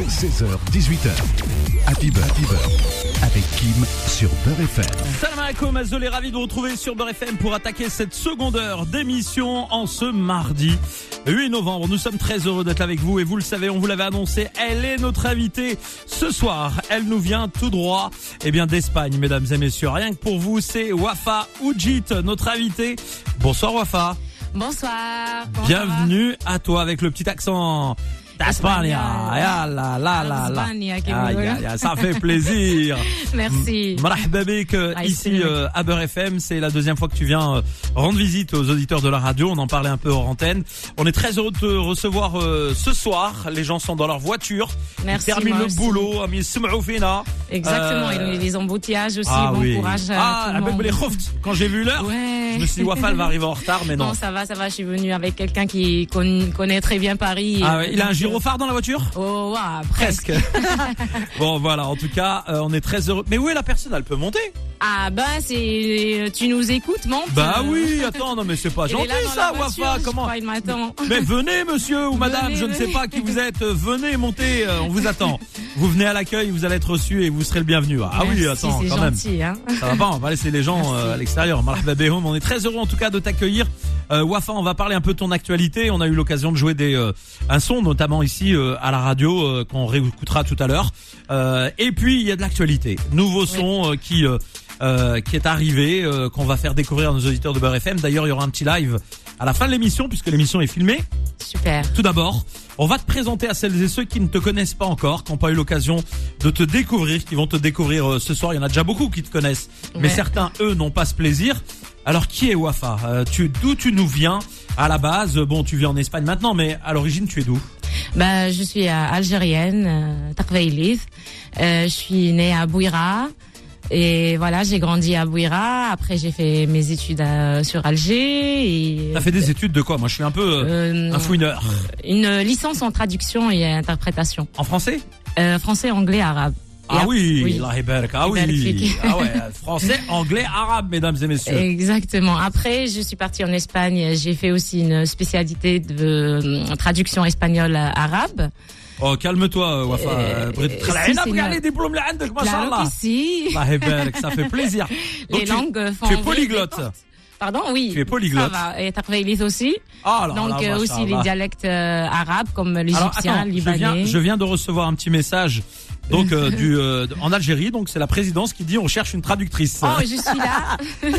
16h, 18h. Happy Beurre, Happy Beurre, avec Kim sur Beurre FM. Salam alaikum, Azol est ravi de vous retrouver sur Beurre FM pour attaquer cette seconde heure d'émission en ce mardi 8 novembre. Nous sommes très heureux d'être avec vous et vous le savez, on vous l'avait annoncé, elle est notre invitée ce soir. Elle nous vient tout droit eh bien d'Espagne, mesdames et messieurs. Rien que pour vous, c'est Wafa Oujit, notre invitée. Bonsoir Wafa. Bonsoir. Bienvenue à toi avec le petit accent D'Espagna. la la la. Ça fait plaisir. Merci. Marhababik ah, ici euh, à Beurre FM. C'est la deuxième fois que tu viens euh, rendre visite aux auditeurs de la radio. On en parlait un peu hors antenne. On est très heureux de te recevoir euh, ce soir. Les gens sont dans leur voiture. Merci. Ils terminent le aussi. boulot. Exactement. Euh... Et les embouteillages aussi. Ah, bon oui. courage. Ah, tout le quand j'ai vu l'heure, ouais. je me suis dit, Wafal va arriver en retard, mais non. Non, ça va, ça va. Je suis venu avec quelqu'un qui connaît très bien Paris. Ah. Il a un giron donc, gyrophare dans la voiture? Oh, presque. Bon voilà, en tout cas, euh, on est très heureux. Mais où est la personne? Elle peut monter Ah, bah, c'est, tu nous écoutes, monte. Bah Euh, oui, attends, non mais c'est pas gentil ça, voiture, Wafa. Comment crois, il. Mais venez, monsieur ou madame, Venez, je ne sais pas qui vous êtes. euh, Venez, montez, euh, on vous attend. Vous venez à l'accueil, vous allez être reçu et vous serez le bienvenu. Ah oui, attends, quand même. gentil, hein. Ça va pas, on va laisser les gens euh, à l'extérieur. On est très heureux en tout cas de t'accueillir. Euh, Wafa, on va parler un peu de ton actualité. On a eu l'occasion de jouer des euh, un son, notamment ici euh, à la radio, euh, qu'on réécoutera tout à l'heure. Euh, et puis il y a de l'actualité. Nouveau son euh, qui euh, euh, qui est arrivé, euh, qu'on va faire découvrir à nos auditeurs de Beurre FM. D'ailleurs, il y aura un petit live à la fin de l'émission puisque l'émission est filmée. Super. Tout d'abord, on va te présenter à celles et ceux qui ne te connaissent pas encore, qui n'ont pas eu l'occasion de te découvrir, qui vont te découvrir euh, ce soir. Il y en a déjà beaucoup qui te connaissent, mais Ouais. certains, eux, n'ont pas ce plaisir. Alors, qui est Wafa? Euh, Tu D'où tu nous viens? À la base Bon, tu vis en Espagne maintenant, mais à l'origine, tu es d'où? Bah, je suis euh, algérienne, euh. Euh, je suis née à Bouira. Et voilà, j'ai grandi à Bouira. Après, j'ai fait mes études à- sur Alger. T'as fait des études de quoi? Moi, je suis un peu euh, euh, un fouineur. une licence en traduction et interprétation. En français? Euh, français, anglais, arabe. Ah oui, oui. Ah oui, ah ouais, français, anglais, arabe, mesdames et messieurs. Exactement. Après, je suis partie en Espagne. J'ai fait aussi une spécialité de euh, traduction espagnole-arabe. Oh, calme-toi, Wafa. Claro que. Bah, eh ben, ça fait plaisir. Tu es polyglotte. Pardon, oui. Tu es polyglotte. Ça va. Et Takveilis aussi. Ah là Donc là, euh, aussi les dialectes euh, arabes comme Alors, l'égyptien, je viens, libanais. je viens de recevoir un petit message. Donc euh, du euh, en Algérie, donc c'est la présidence qui dit on cherche une traductrice. Oh, je suis là.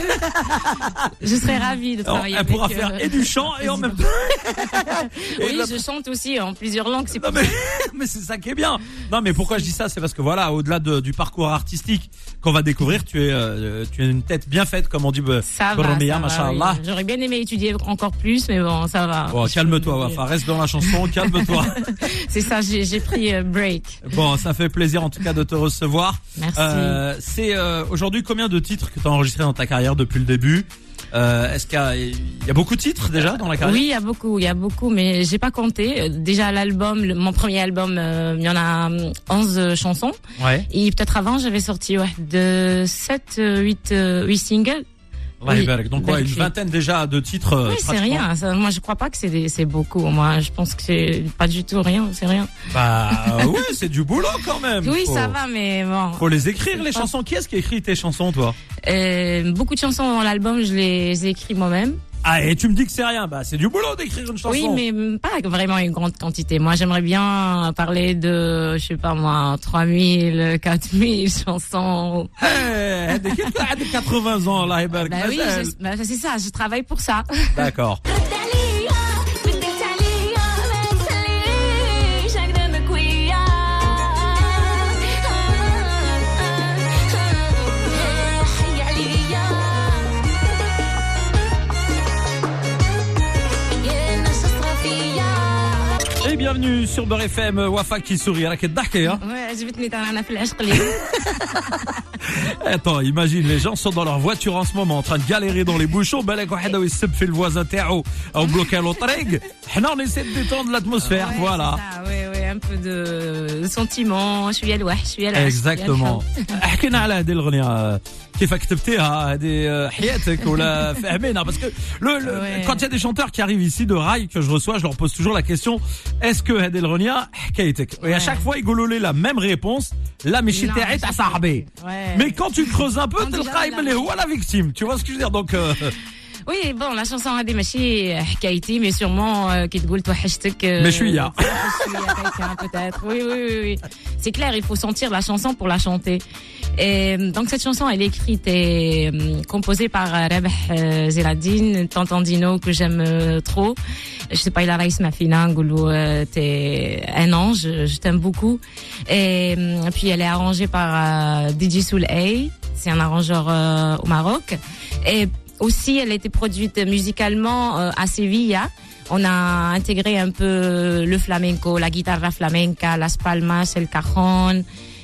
je serais ravie de Alors, travailler elle pourra avec, faire euh, et du chant et en même temps. Oui, la- je chante aussi en plusieurs langues. C'est mais, mais c'est ça qui est bien. Non mais pourquoi je dis ça, c'est parce que voilà, au-delà de- du parcours artistique qu'on va découvrir, tu es tu es une tête bien faite comme on dit. ça va. Bromia, machallah. oui. J'aurais bien aimé étudier encore plus, mais bon, ça va. Bon, calme-toi, Wafa, reste dans la chanson, calme-toi. C'est ça, j'ai pris euh, break. Bon, ça fait plaisir en tout cas de te recevoir. Merci. Euh, c'est euh, aujourd'hui combien de titres que tu as enregistrés dans ta carrière depuis le début? Euh, Est-ce qu'il y, a- il y a beaucoup de titres déjà dans la carrière? Oui, il y a beaucoup, il y a beaucoup, mais j'ai pas compté. Déjà l'album, mon premier album, euh, il y en a hum, 11 chansons. Ouais. Et peut-être avant, j'avais sorti ouais, de 7, 8, 8 singles. Oui. Donc ouais, une vingtaine déjà de titres. euh, Oui, c'est rien. Ça, moi, je crois pas que c'est beaucoup. Moi, je pense que c'est pas du tout rien. C'est rien. Bah ouais, c'est du boulot quand même. Oui, Faut- ça va, mais bon. Faut les écrire les chansons. Qui est-ce qui écrit tes chansons toi? Euh, beaucoup de chansons dans l'album, je les ai écrites moi-même. Ah, et tu me dis que c'est rien. Bah, c'est du boulot d'écrire une chanson. Oui, mais pas vraiment une grande quantité. Moi, j'aimerais bien parler de, je sais pas moi, 3000, 4000 chansons. Hey, des 80 ans, là, bah, oui, bah, c'est ça, je travaille pour ça. D'accord. bienvenue sur Beurre FM. Wafa qui sourit. Elle a hein. Attends, imagine, les gens sont dans leur voiture en ce moment, en train de galérer dans les bouchons. Ben, fait le voisin Théo, au bloqué l'autre on essaie de détendre l'atmosphère. voilà. Ah ouais, un peu de sentiment. Je suis à l'ouah, je suis à Exactement. حكينا على هذه الاغنيه كيف كتبتيها هذه حياتك ولا فهمينا parce que le, le- Ouais. quand il y a des chanteurs qui arrivent ici de rail que je reçois je leur pose toujours la question est-ce que هذه الاغنيه حكايتك et à Ouais. chaque fois ils يقولوا لي la même réponse لا ماشي Non, تاعي تاع c'est- صاحبي Ouais. mais quand tu creuses un peu On dirait تلقى la- اللي هو la victime tu vois ce que je veux dire donc euh, Oui, bon, la chanson هذه ماشي حكايتي, mais sûrement euh, كي تقول توحشتك. euh, Mais شوية. شوية quelqu'un, peut-être. Oui, oui, oui, oui. C'est clair, il faut sentir la chanson pour la chanter. Et euh, donc cette chanson, elle est écrite et euh, composée par euh, Rabah euh, Zeladine, Tonton Dino que j'aime euh, trop. Je sais pas, il a raïs ma fille, Goulou, euh, t'es un ange, je t'aime beaucoup. Et euh, puis elle est arrangée par euh, DJ Soul A, c'est un arrangeur euh, au Maroc. Et aussi, elle a été produite musicalement euh, à Sevilla. On a intégré un peu le flamenco, la guitare flamenca, las palmas, el cajon,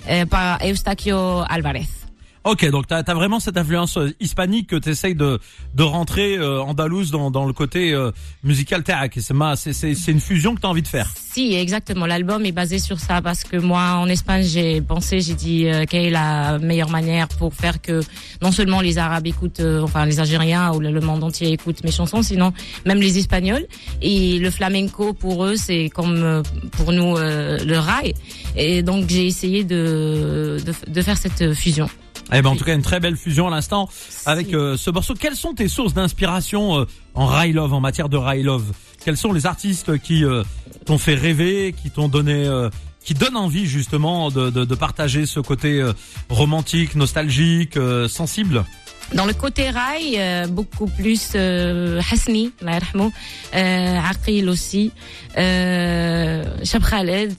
euh, par Eustaquio Alvarez. Ok, donc t'as as vraiment cette influence euh, hispanique que t'essayes de de rentrer euh, andalouse dans dans le côté euh, musical tac. C'est c'est une fusion que t'as envie de faire. Si, exactement. L'album est basé sur ça parce que moi, en Espagne, j'ai pensé, j'ai dit euh, quelle est la meilleure manière pour faire que non seulement les Arabes écoutent, euh, enfin les Algériens ou le, monde entier écoute mes chansons, sinon même les Espagnols. Et le flamenco pour eux, c'est comme euh, pour nous le rail. Et donc j'ai essayé de, de de faire cette fusion. Eh ben en tout cas une très belle fusion à l'instant avec euh, ce morceau. Quelles sont tes sources d'inspiration euh, en rail love, en matière de rail love? Quels sont les artistes qui euh, t'ont fait rêver, qui t'ont donné, euh, qui donnent envie justement de, de, de partager ce côté euh, romantique, nostalgique, euh, sensible? Dans le côté rail, euh, beaucoup plus euh, Hasni, euh, Aqil aussi, euh, Chab Khaled.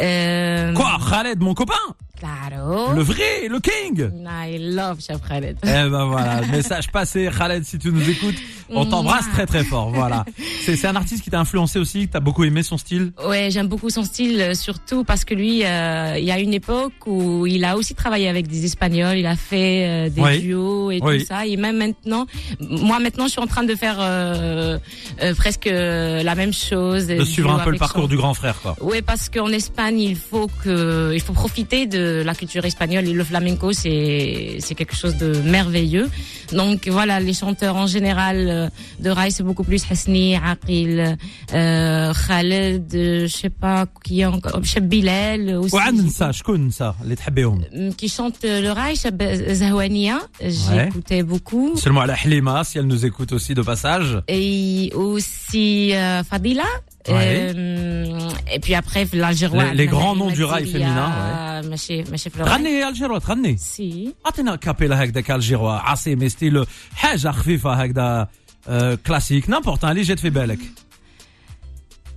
Euh, Quoi Khaled, mon copain? Claro. Le vrai, le king I love Chab Khaled. Eh ben voilà, message passé, Khaled, si tu nous écoutes, on t'embrasse très très fort, voilà. C'est un artiste qui t'a influencé aussi, t'as beaucoup aimé son style? Ouais, j'aime beaucoup son style, euh, surtout parce que lui, euh, il y a une époque où il a aussi travaillé avec des Espagnols, il a fait euh, des Oui. duos et Oui. tout ça. Et même maintenant, moi maintenant, je suis en train de faire euh, presque la même chose. De suivre un peu le parcours du grand frère, quoi. Oui, parce qu'en Espagne, il faut que, il faut profiter de la culture espagnole et le flamenco, c'est quelque chose de merveilleux. Donc voilà, les chanteurs en général euh, de Rai, c'est beaucoup plus Hasni, Aqil, euh, Khaled, euh, je sais pas qui encore, euh, Bilal aussi. ça, les Qui chante le Rai, Zahwania, j'écoutais beaucoup. Seulement à la Halima, si elle nous écoute aussi de passage. Et aussi Fadila. Ouais. Euh, et puis après, l'Algérois. Les- les grands noms du rail féminin, ouais. Maché, Maché Florent. غني الجيروا تغني Si. اعطينا كابيلا هكذاك الجيروا عاصمي ستيل حاجه خفيفه هكذا آه، كلاسيك نامبورت اللي جات في بالك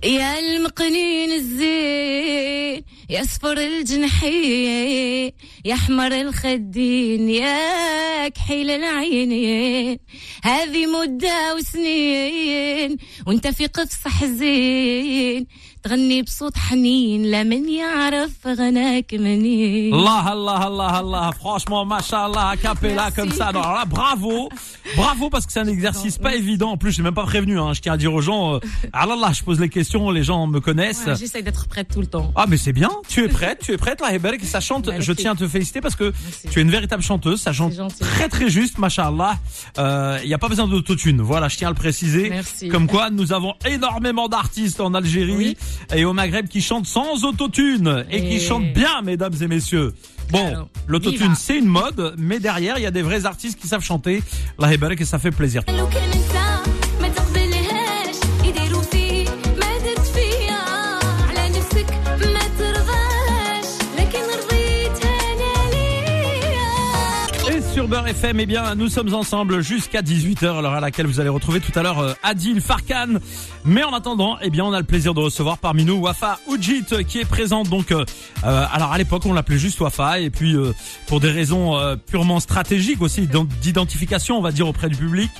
يا المقنين الزين يا صفر الجنحين يا احمر الخدين يا كحيل العينين. هذه مدة وسنين وانت في قفص حزين. تغني بصوت حنين لمن يعرف غناك منين الله الله الله الله franchement machallah capella Merci. comme ça alors là bravo bravo parce que c'est un exercice pas évident en plus je n'ai même pas prévenu hein. je tiens à dire aux gens euh, ah là là je pose les questions les gens me connaissent Ouais, J'essaie d'être prête tout le temps. ah mais c'est bien tu es prête tu es prête là Heberek ça chante Merci. je tiens à te féliciter parce que Merci. tu es une véritable chanteuse ça chante C'est gentil. très très juste machallah Euh, il y a pas besoin d'autotune voilà je tiens à le préciser Merci. comme quoi nous avons énormément d'artistes en Algérie Oui. et au Maghreb qui chantent sans autotune et, qui Et- chantent bien mesdames et messieurs. Bon l'autotune c'est une mode mais derrière il y a des vrais artistes qui savent chanter. La Heberek et ça fait plaisir Beurre FM. Eh bien, nous sommes ensemble jusqu'à 18h, l'heure à laquelle vous allez retrouver tout à l'heure euh, Adil Farkan. Mais en attendant, eh bien, on a le plaisir de recevoir parmi nous Wafa Oujit euh, qui est présente. Donc, euh, alors à l'époque, on l'appelait juste Wafa, et puis euh, pour des raisons euh, purement stratégiques aussi d'ident- d'identification, on va dire auprès du public.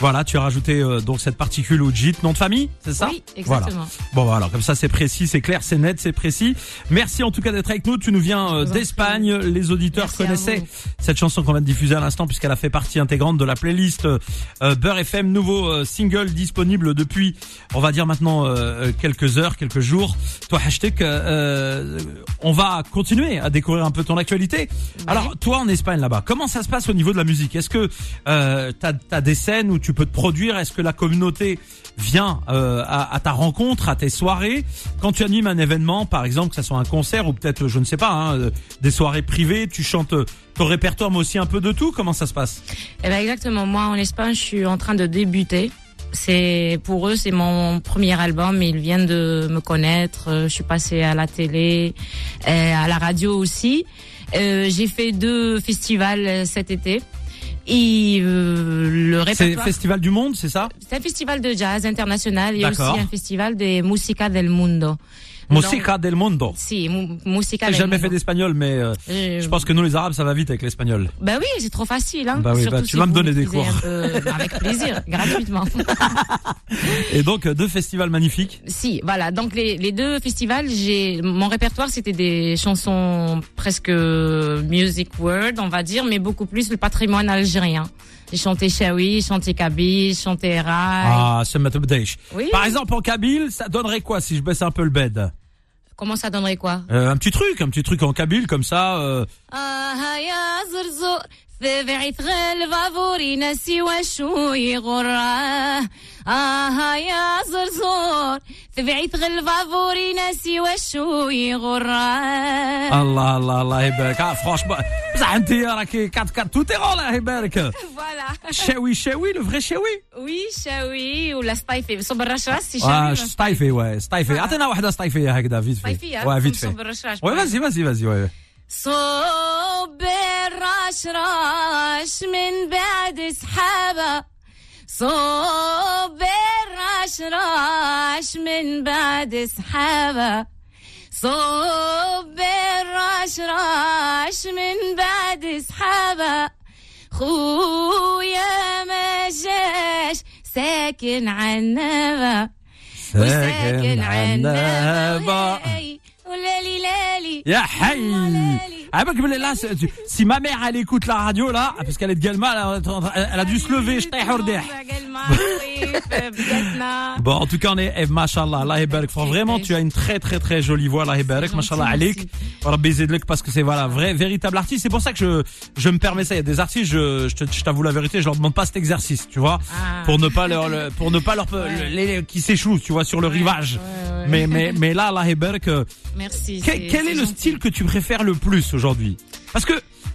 Voilà, tu as rajouté donc cette particule Oujit, nom de famille, c'est ça? Oui, Voilà. exactement. Bon, bah, alors comme ça, c'est précis, c'est clair, c'est net, c'est précis. Merci en tout cas d'être avec nous. Tu nous viens d'Espagne. Les auditeurs Merci connaissaient cette chanson qu'on de diffuser à l'instant puisqu'elle a fait partie intégrante de la playlist euh, Beurre FM, nouveau euh, single disponible depuis, on va dire maintenant euh, quelques heures, quelques jours. Toi, hashtag, euh, on va continuer à découvrir un peu ton actualité. Alors, toi en Espagne là-bas, comment ça se passe au niveau de la musique? Est-ce que euh, t'as as des scènes où tu peux te produire? Est-ce que la communauté vient euh, à, à ta rencontre, à tes soirées? Quand tu animes un événement, par exemple, que ce soit un concert ou peut-être, je ne sais pas, hein, des soirées privées, tu chantes ton répertoire, mais aussi un peu de tout. Comment ça se passe? Eh ben exactement. Moi, en Espagne, je suis en train de débuter. C'est pour eux, c'est mon premier album. Ils viennent de me connaître. Je suis passée à la télé, euh, à la radio aussi. Euh, J'ai fait deux festivals euh, cet été. Et euh, le C'est répertoire. Festival du Monde, c'est ça? C'est un festival de jazz international. A aussi un festival de Musica del Mundo. Musica del Mundo. Si, mu- Musica J'ai jamais fait d'espagnol, mais euh, Euh, je pense que nous les Arabes, ça va vite avec l'espagnol. Bah oui, c'est trop facile. Hein. Bah oui, bah tu si vas me donner des cours. peu, avec plaisir, gratuitement. Et donc euh, deux festivals magnifiques. Si, voilà. Donc les, les deux festivals, j'ai mon répertoire, c'était des chansons presque music world, on va dire, mais beaucoup plus le patrimoine algérien. J'ai chanté Chaoui, chanté Kaby, chanté Rai. Ah, c'est. Par exemple, en Kabyle, ça donnerait quoi si je baisse un peu le bed? Comment ça donnerait quoi? Euh, Un petit truc, un petit truc en Kabyle comme ça. ثبعث غل بابوري نسي وشو يغراه آها يا زرزور. ثبعث غل بابوري نسي وشو يغراه الله الله الله يبارك آه فروش بصح انت راكي كات كات توتي غولا يبارك فوالا شاوي شاوي لو فغي شاوي؟ وي شاوي. ولا سطايفي. صب شاوي. آه سطايفي واي سطايفي. آه. أعطينا واحدة سطايفية هكذا فيت في سطايفيه واه فيت في صب الرشاش وي فازي فازي فازي صب الرشراش من بعد سحابة. صب الرشراش من بعد سحابة. صب الرشراش من بعد سحابة. خويا ما جاش ساكن عنابة. وساكن عنابة. يا حي. Ah, bah, là, Si ma mère, elle écoute la radio, là, ah, parce qu'elle est de Galma, elle a dû se lever. bon, en tout cas, on est, eh mashallah, Vraiment, tu as une très, très, très jolie voix, la Heberek, mashallah, Alik. Parce que c'est, voilà, vrai, véritable artiste. C'est pour ça que je, je me permets ça. Il y a des artistes, je, je t'avoue la vérité, je leur demande pas cet exercice, tu vois. Pour ne pas leur, pour ne pas leur, les, qui s'échouent, tu vois, sur le rivage. Mais, mais, mais là, la Heberek. Euh, merci. Quel, est le style que tu préfères le plus aujourd'hui Parce que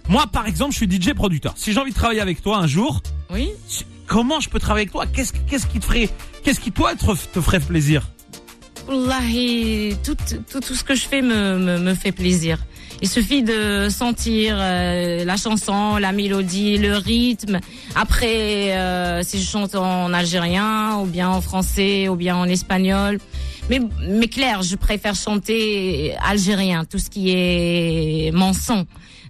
moi, par exemple, je suis DJ producteur. Si j'ai envie de travailler avec toi un jour, Oui. comment je peux travailler avec toi? Qu'est-ce qu'est-ce qui te ferait Qu'est-ce qui toi te, te ferait plaisir? Wallahi, tout, tout, tout ce que je fais me, me, me fait plaisir. Il suffit de sentir euh, la chanson, la mélodie, le rythme. Après, euh, si je chante en algérien, ou bien en français, ou bien en espagnol. Mais, mais clair, je préfère chanter algérien, tout ce qui est mon son.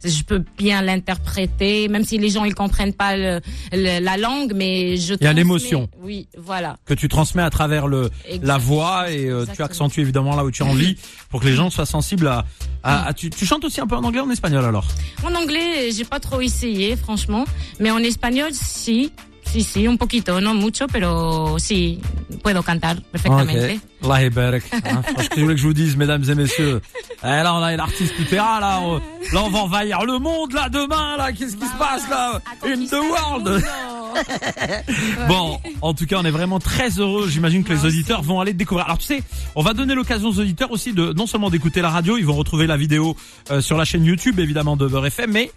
Je peux bien l'interpréter, même si les gens ils comprennent pas le, le- la langue, mais je. Il y a l'émotion. Oui, voilà. que tu transmets à travers le la voix et euh, tu accentues évidemment là où tu as envie pour que les gens soient sensibles à, à, à- tu, tu chantes aussi un peu en anglais ou en espagnol alors? En anglais, j'ai pas trop essayé, franchement. Mais en espagnol, si. Si, si, un poquito, no mucho, pero si, puedo cantar perfectamente. Ok. Allah yabarak. Hein, que je voulais que je vous dise mesdames et messieurs eh, là on a l'artiste du terrain là on, là on va envahir le monde là demain là qu'est-ce qui se passe là? in the world Bon, en tout cas, on est vraiment très heureux. J'imagine que les auditeurs vont aller découvrir. Alors, tu sais, on va donner l'occasion aux auditeurs aussi de non seulement d'écouter la radio, ils vont retrouver la vidéo euh, sur la chaîne YouTube, évidemment, de Beurre FM, mais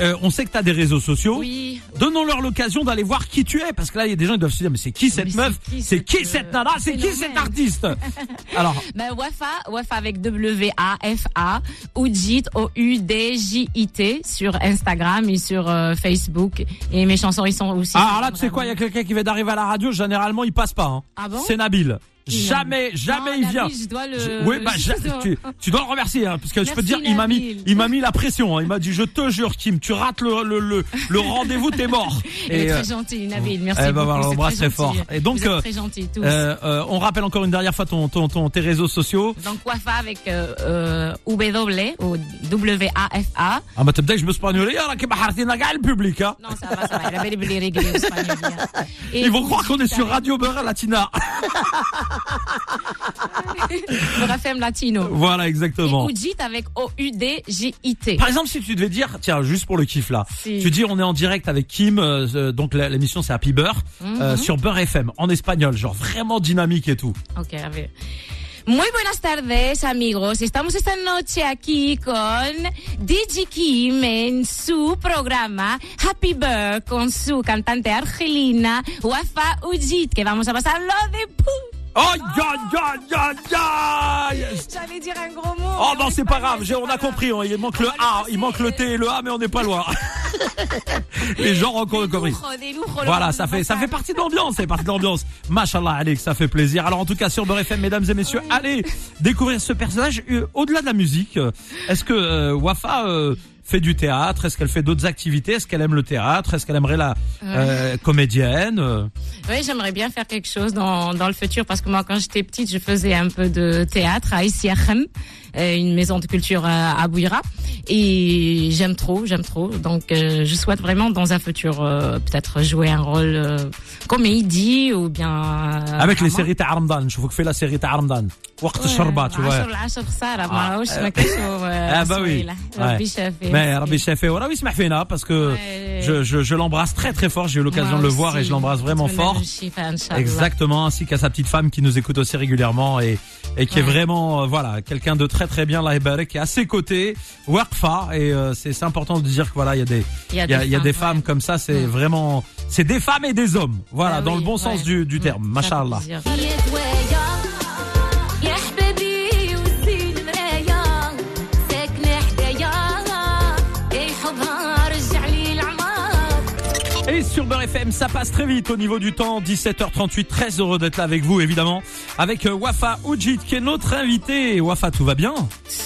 euh, on sait que tu as des réseaux sociaux. Oui. Donnons-leur l'occasion d'aller voir qui tu es, parce que là, il y a des gens qui doivent se dire, mais c'est qui cette Mais meuf c'est qui euh, cette nana C'est qui cet artiste Alors, Ben, Wafa, Wafa avec W-A-F-A, Oudjit, O-U-D-J-I-T, sur Instagram et sur euh, Facebook. Et mes chansons, ils sont aussi. ah, alors là, tu sais quoi, il y a quelqu'un qui vient d'arriver à la radio, généralement, il passe pas. Hein. Ah bon? C'est Nabil. Jamais, jamais non, il vient. Je dois le... je... Oui, bah, je... tu, tu, dois le remercier, hein, parce que Merci, je peux te dire, il m'a mis, il m'a mis la pression. Hein. Il m'a dit, je te jure, Kim, tu rates le le, le, le rendez-vous, t'es mort. Et, est euh, très gentil, Nabil. Merci. Eh ben, beaucoup, bah, très, fort. Et donc, Vous êtes euh, très gentil, tous. Euh, euh, on rappelle encore une dernière fois ton, ton, ton tes réseaux sociaux. Donc Wafa avec euh, euh W ou W A F A. Ah bah t'as peut-être je me spagnolais, alors que bah le public hein. Non ça va, ça va. Il a bien les Ils vont croire qu'on est sur Radio Beurre Latina. FM Latino. voilà, Et exactement. Oudjit avec O-U-D-J-I-T. Par exemple, si tu devais dire, tiens, juste pour le kiff là, Si. tu dis on est en direct avec Kim, euh, euh, donc l'émission c'est Happy Beurre, Mhm. euh, sur Beurre FM, en espagnol, genre vraiment dynamique et tout. Ok, a ver. Muy buenas tardes, amigos. Estamos esta noche aquí con DJ Kim en su programa Happy Bird con su cantante argelina Wafa Ujit, que vamos a pasarlo de pu. Oh, J'allais dire un gros mot. Oh non, c'est pas grave, on a compris, hein, il manque On le A, il manque le. T et le A, mais on n'est pas loin. Les gens ont compris. Voilà, ça fait, ça fait partie de l'ambiance, ça fait partie de l'ambiance. Machallah, Alex, ça fait plaisir. Alors, en tout cas, sur Beurre FM, mesdames et messieurs, allez découvrir ce personnage. Euh, Au-delà de la musique, euh, est-ce que euh, Wafa euh, fait du théâtre Est-ce qu'elle fait d'autres activités? Est-ce qu'elle aime le théâtre? Est-ce qu'elle aimerait la euh, comédienne? Oui, j'aimerais bien faire quelque chose dans, dans le futur parce que moi, quand j'étais petite, je faisais un peu de théâtre à Issiachem, une maison de culture à, à Bouira. Et j'aime trop, j'aime trop. Donc, euh, je souhaite vraiment dans un futur euh, peut-être jouer un rôle euh, comédie ou bien... euh, Avec les drama. séries تاع رمضان نشوفك في la série تاع رمضان وقت الشربة tu vois عشر العشر خسارة Ah, ما واش ما كنشوف Ah bah oui. ربي Ouais. شافي Mais Rabbi Chef et voilà, oui, Smahfina, parce que Ouais. je, je, je l'embrasse très très fort. J'ai eu l'occasion de le voir et je l'embrasse vraiment fort. Exactement, ainsi qu'à sa petite femme qui nous écoute aussi régulièrement et, et qui est Ouais. vraiment, euh, voilà, quelqu'un de très très bien, là, qui est à ses côtés, Warfa, et euh, c'est important de dire que voilà, il y a des, Il y a il y a, des il y a des femmes, femmes comme ça, c'est Mm. vraiment, c'est des femmes et des hommes, voilà, Ah dans oui, le bon sens du, du Mm, terme, machallah. Sur Beurre FM, ça passe très vite au niveau du temps, 17h38, très heureux d'être là avec vous, évidemment, avec euh, Wafa Oujit, qui est notre invité. Wafa, tout va bien?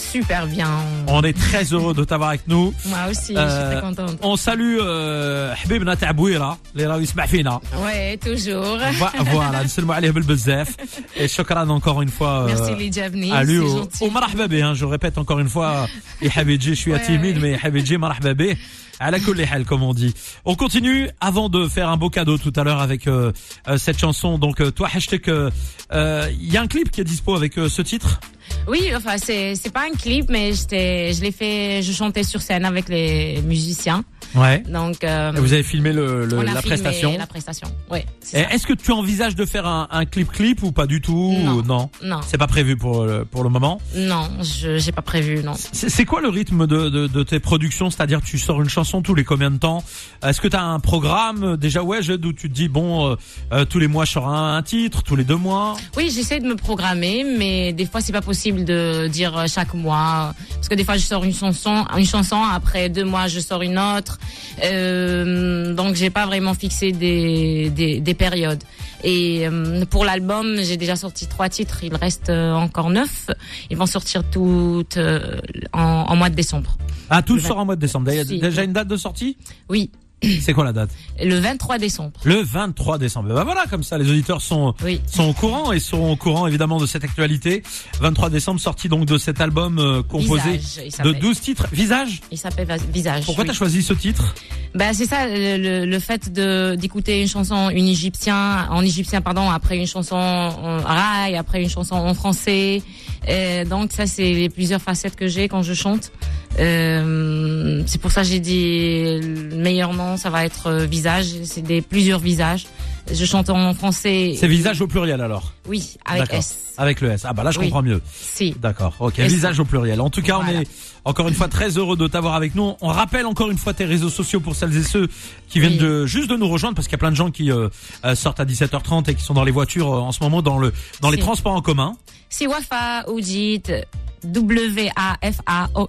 Super bien. On est très heureux de t'avoir avec nous. Moi aussi, je suis Euh, très contente. On salue euh, حبيبنا تاع بويرة اللي راهو يسمع فينا Ouais, toujours. Vo- voilà نسلموا عليه بالبزاف et شكرا encore une fois euh, Merci les Javni, à lui c'est au- gentil. ومرحبا به hein, je le répète encore une fois يحب يجي شويه Ouais, timide ouais. mais يحب يجي مرحبا به على كل حال comme on dit on continue avant de faire un beau cadeau tout à l'heure avec euh, euh, cette chanson donc euh, toi hashtag euh, euh, il y a un clip qui est dispo avec euh, ce titre Oui, enfin c'est c'est pas un clip, mais j'étais je l'ai fait, je chantais sur scène avec les musiciens. Ouais Donc euh, et vous avez filmé le, le- on a la filmé prestation La prestation. Ouais. Est-ce que tu envisages de faire un, un clip clip ou pas du tout Non. ou non Non, C'est pas prévu pour le, pour le moment? non, je j'ai pas prévu, non. C'est quoi le rythme de, de, de tes productions? C'est-à-dire tu sors une chanson tous les combien de temps? Est-ce que tu as un programme euh, déjà ouais où tu te dis bon euh, euh, tous les mois je sors un, un titre, tous les deux mois? Oui, j'essaie de me programmer, mais des fois c'est pas possible de dire euh, chaque mois, parce que des fois je sors une chanson, une chanson, après deux mois je sors une autre, euh, donc j'ai pas vraiment fixé des, des, des périodes. Et euh, pour l'album, j'ai déjà sorti trois titres, il reste euh, encore neuf. Ils vont sortir toutes euh, en, en mois de décembre. Ah tout sort en mois de décembre. Si. déjà une date de sortie? Oui, C'est quoi la date? Le 23 décembre. Le 23 décembre. Bah voilà comme ça les auditeurs sont Oui. sont au courant et seront au courant évidemment de cette actualité. 23 décembre sortie donc de cet album euh, composé Visage, de s'appelle. 12 titres. Visage? Il s'appelle Visage. Pourquoi oui. t'as choisi ce titre? Bah c'est ça le, le- le fait de d'écouter une chanson une égyptien en égyptien pardon après une chanson en rail après une chanson en français Euh, donc ça c'est les plusieurs facettes que j'ai quand je chante. Euh, c'est pour ça que j'ai dit le meilleur nom ça va être euh, visage. C'est des plusieurs visages Je chante en français. C'est visage au pluriel alors. Oui, avec. S. Avec le S. Ah bah là je Oui. comprends mieux. Si. D'accord. Ok. S. Visage au pluriel. En tout cas, on est encore une fois très heureux de t'avoir avec nous. On rappelle encore une fois tes réseaux sociaux pour celles et ceux qui viennent Oui. de juste de nous rejoindre parce qu'il y a plein de gens qui euh, euh, sortent à 17h30 et qui sont dans les voitures euh, en ce moment dans le dans les transports en commun. C'est Wafa Oudjit.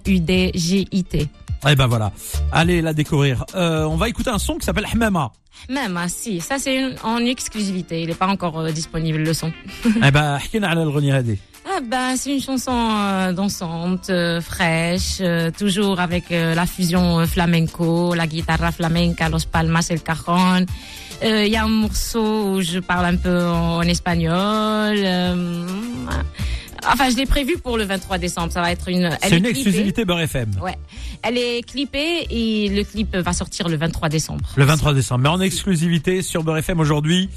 W-A-F-A-O-U-D-J-I-T. Eh ben voilà, allez la découvrir. Euh, on va écouter un son qui s'appelle Hmama. Hmama, si, ça c'est une, en exclusivité, il n'est pas encore euh, disponible le son. eh ben, ah ben, c'est une chanson euh, dansante, fraîche, toujours avec la fusion flamenco, la guitare flamenca, los palmas, el cajon. Il y a un morceau où je parle un peu en espagnol enfin, je l'ai prévu pour le 23 décembre. Ça va être une. C'est est une exclusivité Beurre FM. Ouais, elle est clippée et le clip va sortir le 23 décembre. Le 23 décembre. Mais en exclusivité sur Beurre FM aujourd'hui.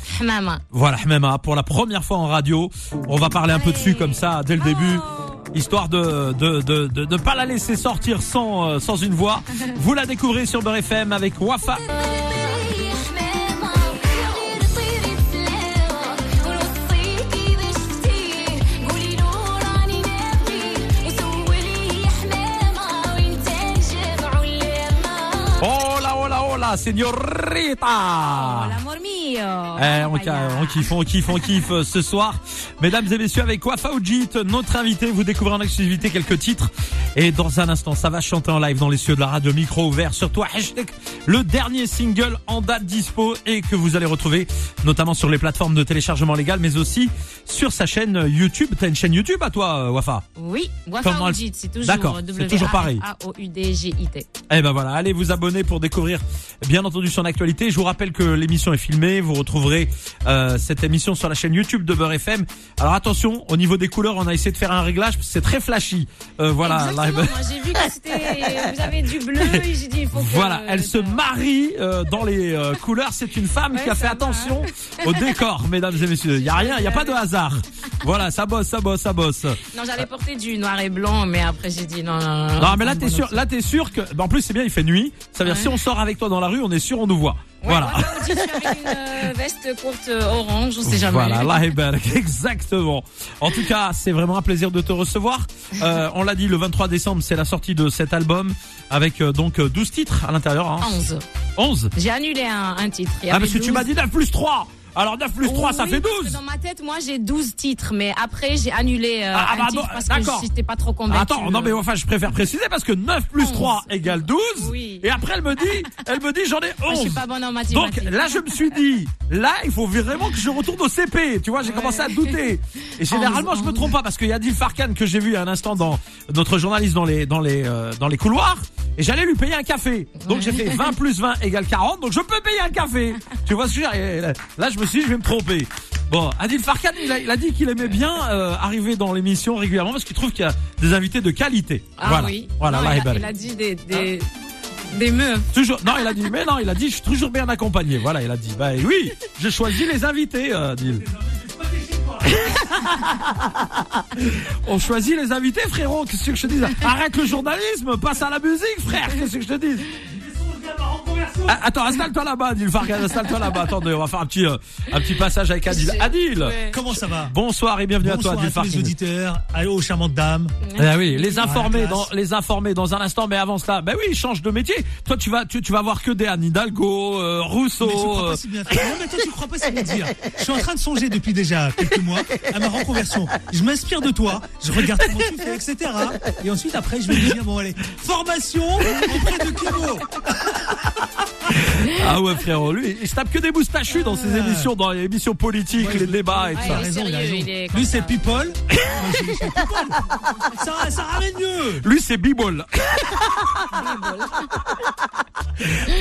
Voilà, Hmema, pour la première fois en radio. On va parler un peu dessus comme ça dès le début. Histoire de de de de, de pas la laisser sortir sans euh, sans une voix. Vous la découvrez sur Beurre FM avec Wafa. Oh là oh l'amor mio. Eh, on, kiffe, on kiffe, on kiffe euh, ce soir. Mesdames et messieurs, avec Wafa Oujit, notre invité, vous découvrez en exclusivité quelques titres. Et dans un instant, ça va chanter en live dans les cieux de la radio, micro ouvert. Surtout, hashtag, le dernier single en date dispo et que vous allez retrouver notamment sur les plateformes de téléchargement légal, mais aussi sur sa chaîne YouTube. T'as une chaîne YouTube à toi, euh, Wafa? Oui, Wafa Oudjit, c'est toujours toujours pareil. W-A-F-A-O-U-D-G-I-T. Eh ben voilà, allez vous abonner pour découvrir bien entendu son actualité. Je vous rappelle que l'émission est filmée, vous retrouverez euh, cette émission sur la chaîne YouTube de Beurre FM. Alors attention, au niveau des couleurs, on a essayé de faire un réglage, parce que c'est très flashy. Euh, voilà, live. moi j'ai vu que c'était, vous avez du bleu et j'ai dit il faut que... Voilà, elle se marie euh, dans les euh, couleurs. C'est une femme Ouais, qui a fait va. attention au décor, mesdames et messieurs. Il y a rien, il y a pas de hasard. Voilà, ça bosse, ça bosse, ça bosse. Non, j'allais porter du noir et blanc, mais après j'ai dit non, non, non. Non, mais là t'es sûr, là t'es sûr que, bah, en plus c'est bien, il fait nuit. Ça veut dire si on sort avec toi dans la rue, on est sûr, on nous voit. Ouais, voilà. Wafa Oudjit, je suis avec une euh, veste courte euh, orange, on sait jamais. Voilà, exactement. En tout cas, c'est vraiment un plaisir de te recevoir. Euh, on l'a dit, le 23 décembre, c'est la sortie de cet album avec euh, donc euh, 12 titres à l'intérieur. Hein. 11. 11 J'ai annulé un, un titre. Il y Ah, parce que tu 12. m'as dit 9 plus 3 Alors 9 plus 3, ça Oui, fait parce que 12 Dans ma tête, moi j'ai 12 titres, mais après j'ai annulé euh, Ah, un bah, titre parce que j'étais pas trop convaincue. Attends, non mais enfin je préfère préciser parce que 9 plus 3 égale 12 Oui. et après elle me dit, elle me dit j'en ai Moi, je suis 11. pas bonne en Donc mathématiques. là je me suis dit, là il faut vraiment que je retourne au CP, tu vois, j'ai commencé à douter. Et généralement je me trompe pas parce qu'il y a Adil Farkan que j'ai vu à un instant dans notre journaliste dans les dans les euh, dans les couloirs et j'allais lui payer un café. Donc j'ai fait 20 plus 20 égale 40, donc je peux payer un café. Tu vois ce que je veux dire? Là, je me suis dit je vais me tromper. Bon, Adil Farkan, il a, il a dit qu'il aimait bien euh, arriver dans l'émission régulièrement parce qu'il trouve qu'il y a des invités de qualité. Ah voilà. oui. Voilà, Non, Allah il, a, Eberk. il a dit des, des, des meufs. Toujours. Non, il a dit. Mais non, il a dit. Je suis toujours bien accompagné. Voilà, il a dit. Bah oui, j'ai choisi les invités, euh, Adil. On choisit les invités, frérot. Qu'est-ce que je te dis? Arrête le journalisme, passe à la musique, frère. Qu'est-ce que je te dis? Attends, installe-toi là-bas, Adil Farkan. Installe-toi là-bas. Attendez, on va faire un petit, euh, un petit passage avec Adil. Adil. Ouais. Comment ça va Bonsoir et bienvenue Bonsoir à toi, Adil à tous les auditeurs, allô charmantes dames. Ah oui, les informer dans les informer dans un instant, mais avant cela, ben oui, change de métier. Toi, tu vas tu, tu vas voir que des Anne Hidalgo, euh, Rousseau. Mais je crois pas si bien faire. Non, mais toi, tu crois pas si bien dire. Je suis en train de songer depuis déjà quelques mois à ma reconversion. Je m'inspire de toi, je regarde comment tu fais, etc. Et ensuite, après, je vais me dire, bon, allez, formation auprès de Kimo. Ah ouais, frérot, lui, il se tape que des moustachus dans ses Ah. émissions, dans les émissions politiques, Ouais, les débats et tout Ouais, ça. Lui, c'est. People. Ça, ça ramène mieux. Lui, c'est B-Ball.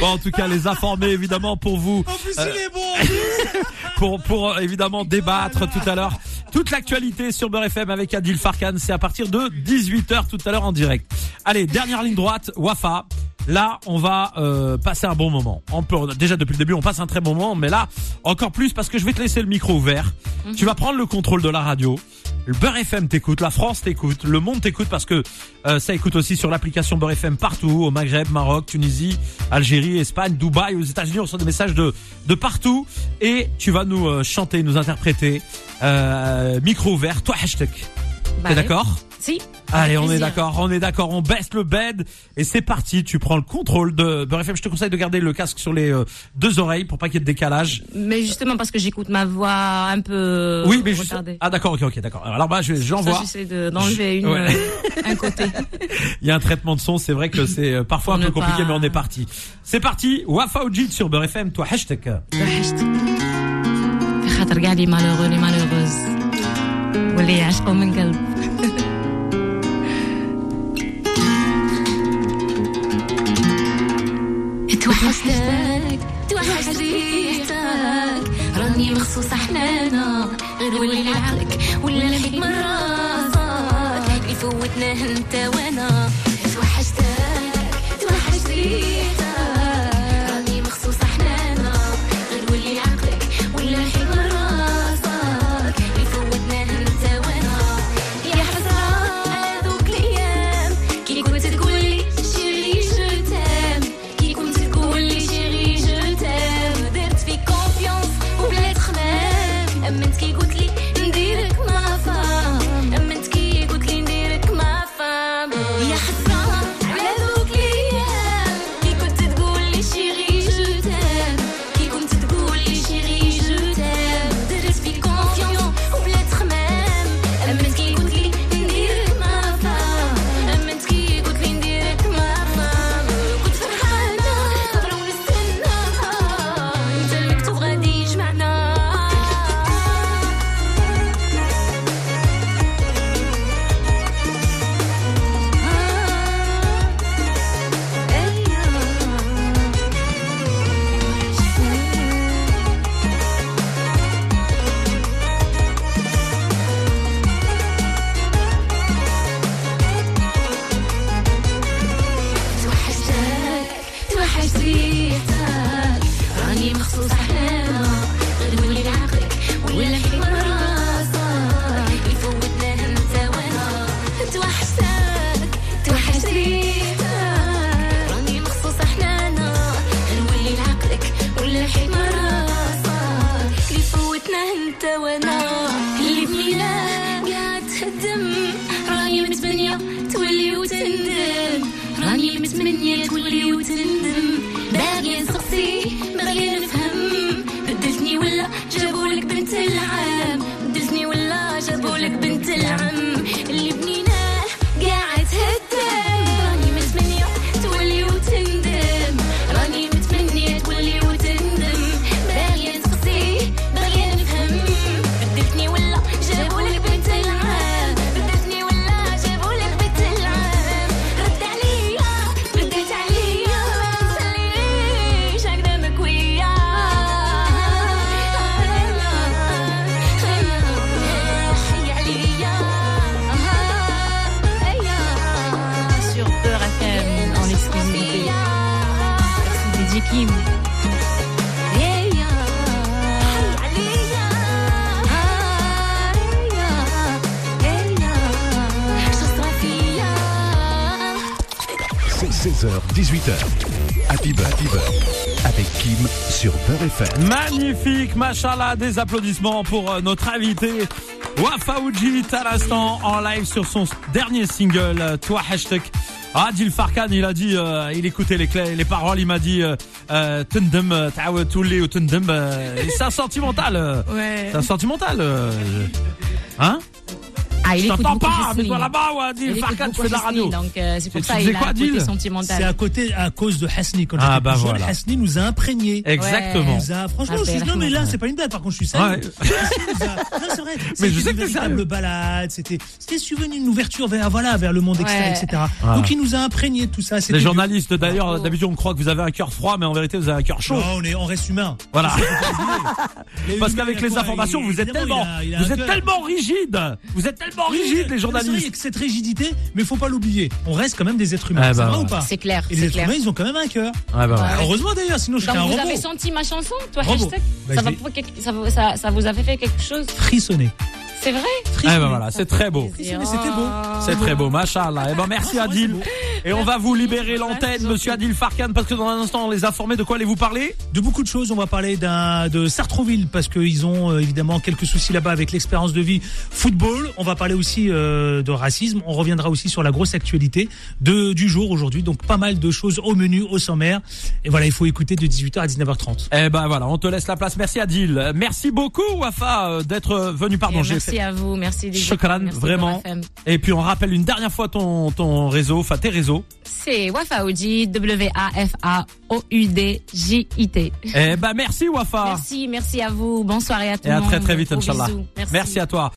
bon, en tout cas, les informer, évidemment, pour vous, En plus, Euh, il est bon. pour, pour euh, évidemment débattre tout à l'heure. Toute l'actualité sur Beurre FM avec Adil Farkan, c'est à partir de 18h tout à l'heure en direct. Allez, dernière ligne droite, Wafa. Là, on va euh, passer un bon moment. On peut, déjà depuis le début, on passe un très bon moment, mais là, encore plus parce que je vais te laisser le micro ouvert. Tu vas prendre le contrôle de la radio. Le Beurre FM t'écoute, la France t'écoute, le monde t'écoute parce que euh, ça écoute aussi sur l'application Beurre FM partout, au Maghreb, Maroc, Tunisie, Algérie, Espagne, Dubaï, aux États-Unis, on reçoit des messages de de partout et tu vas nous euh, chanter, nous interpréter. Euh, micro ouvert, toi hashtag. Bah T'es d'accord Si. Allez, on est d'accord, on est d'accord, on baisse le bed et c'est parti. Tu prends le contrôle de Beurre FM. Je te conseille de garder le casque sur les euh, deux oreilles pour pas qu'il y ait de décalage. Mais justement parce que j'écoute ma voix un peu oui, mais. Juste... Ah d'accord, ok, ok, d'accord. Alors bah j'envoie. J'essaie d'enlever une ouais. Euh, un côté. Il y a un traitement de son, c'est vrai que c'est euh, parfois un peu compliqué, mais on est parti. C'est parti. Wafa sur Beurre FM. Toi hashtag. Toi hashtag. malheureux, les malheureux. واللي يعشقوا من قلب. توحشتك توحشت ريحتك راني مخصوصة حنانة غير ولي عقلك ولا الحكمة راسك اللي فوتناه انت وأنا. توحشتك توحشت Magnifique, machallah, des applaudissements pour euh, notre invité Wafa Oujit à l'instant en live sur son dernier single, euh, Toi Hashtag. Ah, Dil Farkan, il a dit, euh, il écoutait les, clés, les paroles, il m'a dit, euh, Tundem, Ta'awad Touli ou Tundem, euh, et c'est un sentimental. Ouais. C'est un sentimental. euh, Hein? Ah, il Je t'entends pas, mais toi là-bas, ouais, Dil Il écoute Farkan, tu fais de la radio. Donc euh, c'est pour ça disais il a quoi, un côté Dil sentimental. C'est à côté, à cause de Hasni. Quand Ah, bah voilà. Hasni nous a imprégnés. Exactement. Nous a- franchement, je suis, non, mais là, c'est pas une blague. Par contre, je suis sérieux. Ouais. Hasni nous a- non, c'est vrai. Mais je C'était sais une que véritable sérieux. balade. C'était, c'était souvent une ouverture vers, voilà, vers le monde extérieur, etc. Ah. Donc, il nous a imprégnés de tout ça. Les journalistes, d'ailleurs, d'habitude, on croit que vous avez un cœur froid, mais en vérité, vous avez un cœur chaud. Non, on est, on reste humain. Voilà. Parce qu'avec les informations, vous êtes tellement, vous êtes tellement rigide. Vous êtes tellement tellement Oui, rigides, les c'est vrai, journalistes. Il y a que cette rigidité, mais faut pas l'oublier. On reste quand même des êtres humains. Eh ça ben, va ou pas C'est clair, Et les c'est êtres clair. humains, ils ont quand même un cœur. Ouais, bah, ouais. Heureusement d'ailleurs, sinon je serais un vous robot. avez senti ma chanson, toi, Robot. hashtag Bah, ça, va vous- ça, vous avait fait quelque chose Frissonner. C'est vrai Eh ben voilà, c'est très beau. Frissonner, c'était beau. C'est très beau, machallah. Eh ben merci Ah, c'est vrai, c'est Adil. Et on va vous libérer l'antenne, monsieur. Adil Farkan, parce que dans un instant, on les a informés de quoi allez-vous parler? De beaucoup de choses, on va parler d'un de Sartrouville parce qu'ils ont euh, évidemment quelques soucis là-bas avec l'expérience de vie football. On va parler aussi euh, de racisme. On reviendra aussi sur la grosse actualité de du jour aujourd'hui. Donc pas mal de choses au menu, au sommaire. Et voilà, il faut écouter de 18h à 19h30. Eh ben voilà, on te laisse la place. Merci Adil. Merci beaucoup Wafa euh, d'être venu. Pardon, j'ai Merci fait. à vous, merci des Shukran, merci vraiment. Et puis on rappelle une dernière fois ton ton réseau, enfin tes réseaux. C'est Wafaoudi, W-A-F-A-O-U-D-J-I-T. Eh ben merci Wafa. Merci, merci à vous. Bonne soirée à tout Et à monde. très très vite Inch'Allah. bisous. Merci à toi.